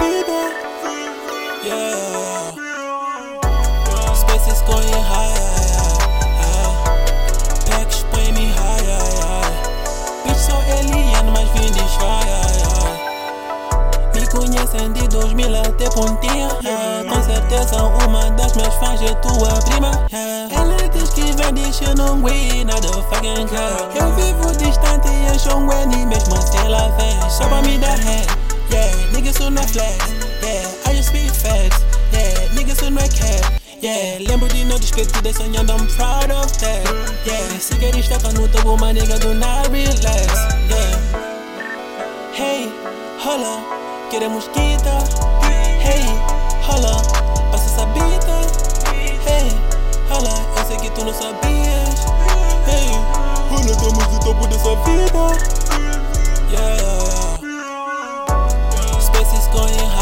fever. Yeah. Spaces going high. Packs põe me high. Bitch, sou alien, mas vim de Shire. Me conhecem de 2000 até pontinha. Yeah. Com certeza, uma das minhas fãs é tua prima. Yeah. Ela diz que vem de Xenongui, nada fucking care. Eu vivo distante e acham um mesmo se ela vem. Só pra me dar ré. Yeah do not flex, yeah. I just speak facts, yeah. Niggas do not care. Yeah, lembro de não de sonhando, I'm proud of that. Yeah, se quer destacar no topo, uma nigga do not relax. Yeah, hey, hola, queremos quita. Hey, hola, passa essa bita. Hey, hola, eu sei que tu não sabia. going high.